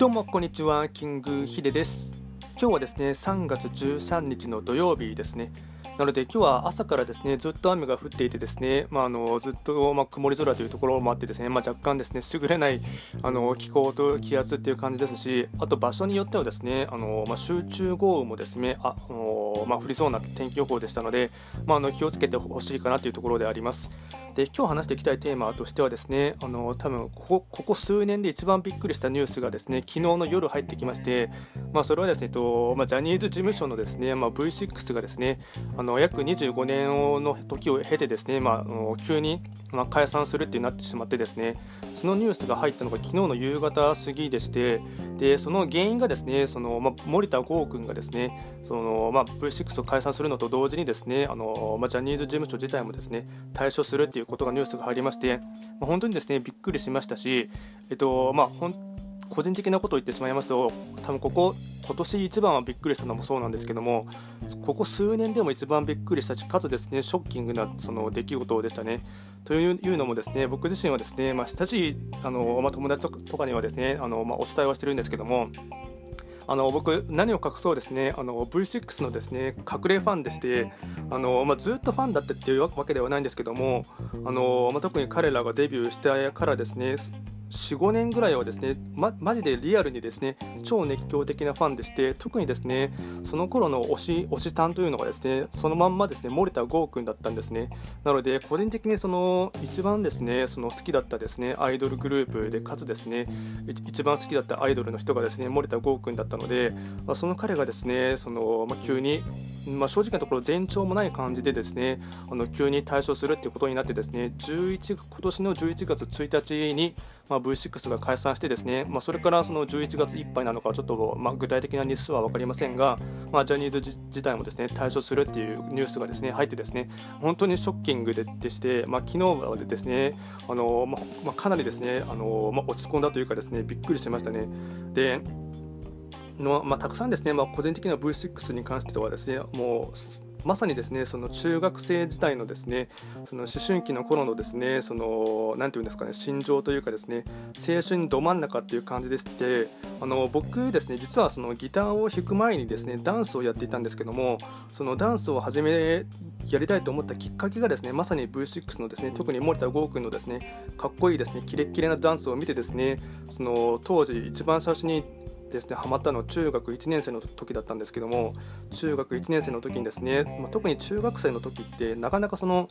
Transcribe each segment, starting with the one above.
どうもこんにちは。キングヒデです。今日はですね3月13日の土曜日ですね。なので今日は朝からですねずっと雨が降っていてですね、まあ、あのずっと、まあ、曇り空というところもあってですね、まあ、若干ですね優れないあの気候と気圧っていう感じですしあと場所によってはですねあの、まあ、集中豪雨もですねああの、まあ、降りそうな天気予報でしたので、まあ、あの気をつけてほしいかなというところであります。で今日話していきたいテーマとしてはですねあの多分ここここ数年で一番びっくりしたニュースがですね昨日の夜入ってきまして、まあ、それはですねと、まあ、ジャニーズ事務所のですね、まあ、V6 がですねあの約25年の時を経てですね、まあ、急に、まあ、解散するってなってしまってですねそのニュースが入ったのが昨日の夕方過ぎでしてでその原因がですねその、まあ、森田剛君がですねその、まあ、V6 を解散するのと同時にですねあの、まあ、ジャニーズ事務所自体もですね退所するっていうことがニュースが入りまして、まあ、本当にですねびっくりしましたし、えっとまあ、ほん個人的なことを言ってしまいますと多分ここ今年一番はびっくりしたのもそうなんですけどもここ数年でも一番びっくりしたしかつですねショッキングなその出来事でしたね。というのもですね僕自身はですね、まあ、親しいあの、まあ、友達とかにはですねあの、まあ、お伝えはしてるんですけどもあの僕、何を隠そうですねあの V6 のですね隠れファンでしてあの、まあ、ずっとファンだったっていうわけではないんですけどもあの、まあ、特に彼らがデビューしてからですね45年ぐらいはですね、ま、マジでリアルにですね超熱狂的なファンでして特にですねその頃の推し推しさんというのがですねそのまんまですね森田剛君だったんですね。なので個人的にその一番ですねその好きだったですねアイドルグループでかつですね一番好きだったアイドルの人がですね森田剛君だったので、まあ、その彼がですねその、まあ、急に、まあ、正直なところ前兆もない感じでですねあの急に退所するっていうことになってですね11今年の11月1日にまあ、V6 が解散してですね、まあ、それからその11月いっぱいなのかちょっと、まあ、具体的な日数は分かりませんが、まあ、ジャニーズ自体もですね退所するっていうニュースがですね入ってですね本当にショッキングででして、まあ、昨日はですねあの、まあ、かなりですねあの、まあ、落ち込んだというかですねびっくりしましたね。でのまあ、たくさんですね、まあ、個人的な V6 に関してはですねもうまさにですねその中学生時代のですねその思春期の頃のですねそのなんていうんですかね心情というかですね青春ど真ん中っていう感じですってあの僕ですね実はそのギターを弾く前にですねダンスをやっていたんですけどもそのダンスを始めやりたいと思ったきっかけがですねまさに V6 のですね特に森田剛君のですねかっこいいですねキレッキレなダンスを見てですねその当時一番最初にですねハマったのは中学1年生の時だったんですけども中学1年生の時にですね、まあ、特に中学生の時ってなかなかその、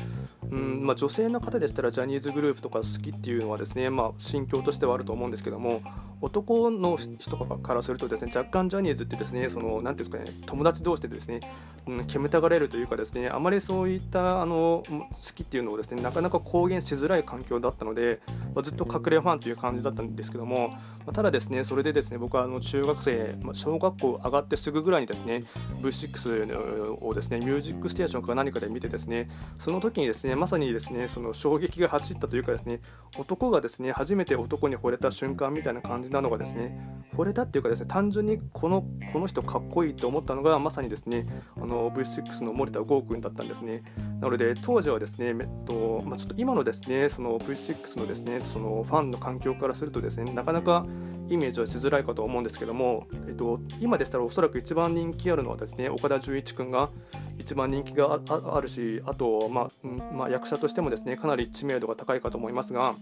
うんまあ、女性の方でしたらジャニーズグループとか好きっていうのはですね、まあ、心境としてはあると思うんですけども男の人からするとですね若干ジャニーズってですねそのなんていうんですかね友達同士でですね、うん、煙たがれるというかですねあまりそういったあの好きっていうのをですねなかなか公言しづらい環境だったので、まあ、ずっと隠れファンという感じだったんですけども、まあ、ただですねそれでですね僕はあの中学生、まあ、小学校上がってすぐぐらいにですね V6 をですねミュージックステーションか何かで見てですねその時にですねまさにですねその衝撃が走ったというかですね男がですね初めて男に惚れた瞬間みたいな感じじなのがですね惚れたっていうかですね単純にこのこの人かっこいいと思ったのがまさにですねあの V6 の森田剛君だったんですね。なので当時はですね、えっとまあ、ちょっと今のですねその V6 のですねそのファンの環境からするとですねなかなかイメージはしづらいかと思うんですけども、えっと、今でしたらおそらく一番人気あるのはですね岡田准一君が一番人気があるしあと、まあまあ、役者としてもですねかなり知名度が高いかと思いますが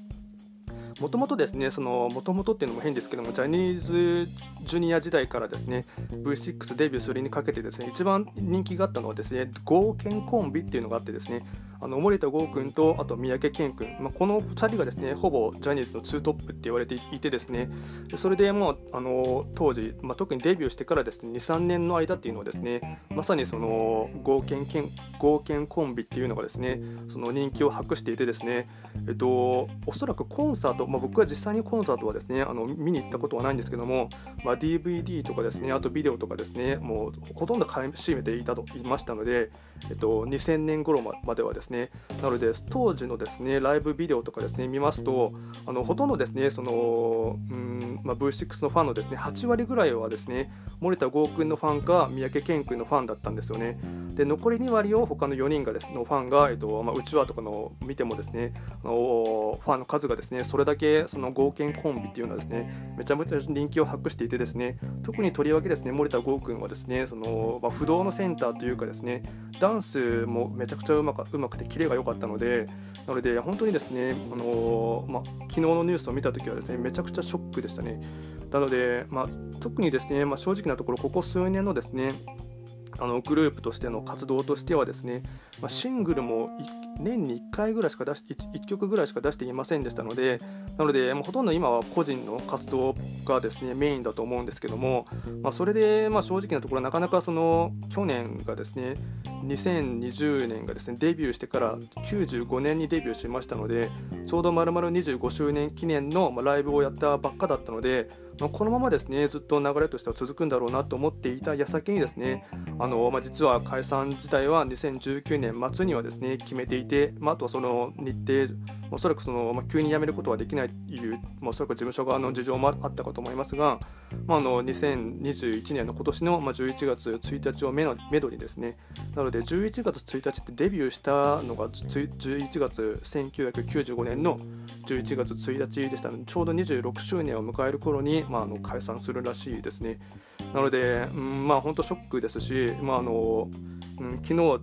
もともとですね、そのもともとっていうのも変ですけども、ジャニーズジュニア時代からですね、V6 デビューするにかけてですね、一番人気があったのはですね、合憲コンビっていうのがあってですね、あの森田剛君とあと三宅健君、まあ、この2人がですねほぼジャニーズのツートップって言われていてですね。それでもうあの当時、まあ、特にデビューしてからですね23年の間っていうのはですねまさにその合憲合憲コンビっていうのがですねその人気を博していてですね。えっとおそらくコンサート、まあ、僕は実際にコンサートはですねあの見に行ったことはないんですけども、まあ、DVD とかですねあとビデオとかですねもうほとんど買い占めていたと言いましたのでえっと、2000年頃まではですねなので当時のですねライブビデオとかですね見ますとあのほとんどですねそのうん、まあ、V6 のファンのですね8割ぐらいはですね森田剛君のファンか三宅健君のファンだったんですよね。で残り2割を他の4人がです、ね、のファンが、えっとまあ、うちわとかの見てもですねあのファンの数がですねそれだけその合憲コンビっていうのはですねめちゃめちゃ人気を博していてですね特にとりわけですね森田剛君はですねその、まあ、不動のセンターというかですねダンスもめちゃくちゃうまくうまくてキレが良かったのでなので本当にですねあの、ま、昨日のニュースを見た時はですねめちゃくちゃショックでしたね。なので、ま、特にですね、ま、正直なところここ数年のですねあのグループとしての活動としてはですね、ま、シングルも年に1回ぐらいしか出し 1, 1曲ぐらいしか出していませんでしたのでなのでもうほとんど今は個人の活動がですねメインだと思うんですけども、ま、それでま正直なところなかなかその去年がですね2020年がですねデビューしてから95年にデビューしましたのでちょうど丸々25周年記念のライブをやったばっかだったのでまあ、このままですねずっと流れとしては続くんだろうなと思っていた矢先にですねあの、まあ、実は解散自体は2019年末にはですね決めていて、まあ、あとはその日程おそらくその、まあ、急に辞めることはできないという、まあ、おそらく事務所側の事情もあったかと思いますが、まあ、あの2021年の今年の、まあ、11月1日をめのめどにですねなので11月1日ってデビューしたのが11月1995年の11月1日でしたのでちょうど26周年を迎える頃にまあ、あの解散するらしいですね。なので、うんまあ、本当ショックですし、まああのうん、昨日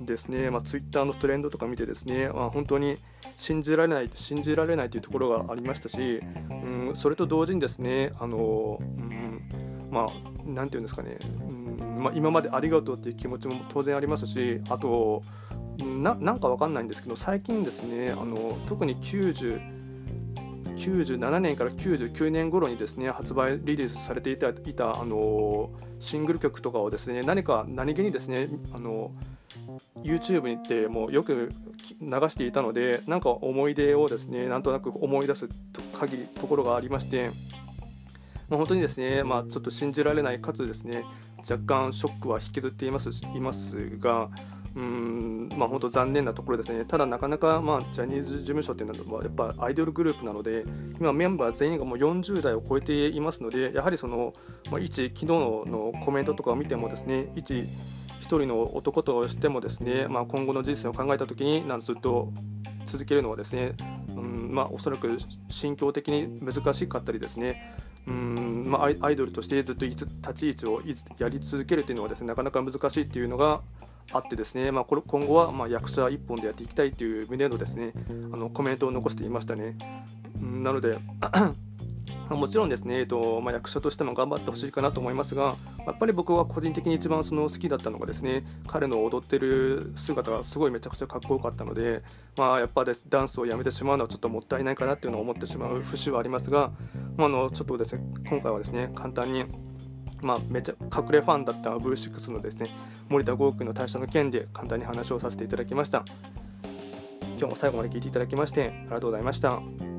ですね、まあ、ツイッターのトレンドとか見てですね、まあ、本当に信じられない信じられないというところがありましたし、うん、それと同時にですねあの、うん、まあなんていうんですかね、うんまあ、今までありがとうっていう気持ちも当然ありますしあとななんかわかんないんですけど最近ですねあの特に90 97年から99年頃にですね発売リリースされていたいたあのシングル曲とかをですね何か何気にですねあの YouTube に行ってもうよく流していたのでなんか思い出をですねなんとなく思い出す限りところがありましてまあ、本当にですね、まあ、ちょっと信じられないかつですね若干ショックは引きずっていますいますがうんまあ本当残念なところですね、ただなかなか、まあ、ジャニーズ事務所っていうのはやっぱアイドルグループなので、今、メンバー全員がもう40代を超えていますので、やはりその、まあ、一、昨日のコメントとかを見てもですね、一、人の男としてもですね、まあ、今後の人生を考えたときに、なんずっと続けるのはですね、うんまあ、おそらく心境的に難しかったりですね、うんまあ、アイドルとしてずっと立ち位置をやり続けるというのはですねなかなか難しいっていうのがあってですね、まあ、これ今後はま役者一本でやっていきたいという旨のですねあのコメントを残していましたね。なのであもちろんですね、えっとまあ、役者としても頑張ってほしいかなと思いますが、やっぱり僕は個人的に一番その好きだったのがですね、彼の踊ってる姿がすごいめちゃくちゃかっこよかったので、まあ、やっぱですダンスをやめてしまうのはちょっともったいないかなっていうのを思ってしまう節はありますが、まあ、あのちょっとですね今回はですね簡単にまあ、めちゃ隠れファンだった V6 のですね森田剛君の退社の件で簡単に話をさせていただきました。今日も最後まで聞いていただきましてありがとうございました。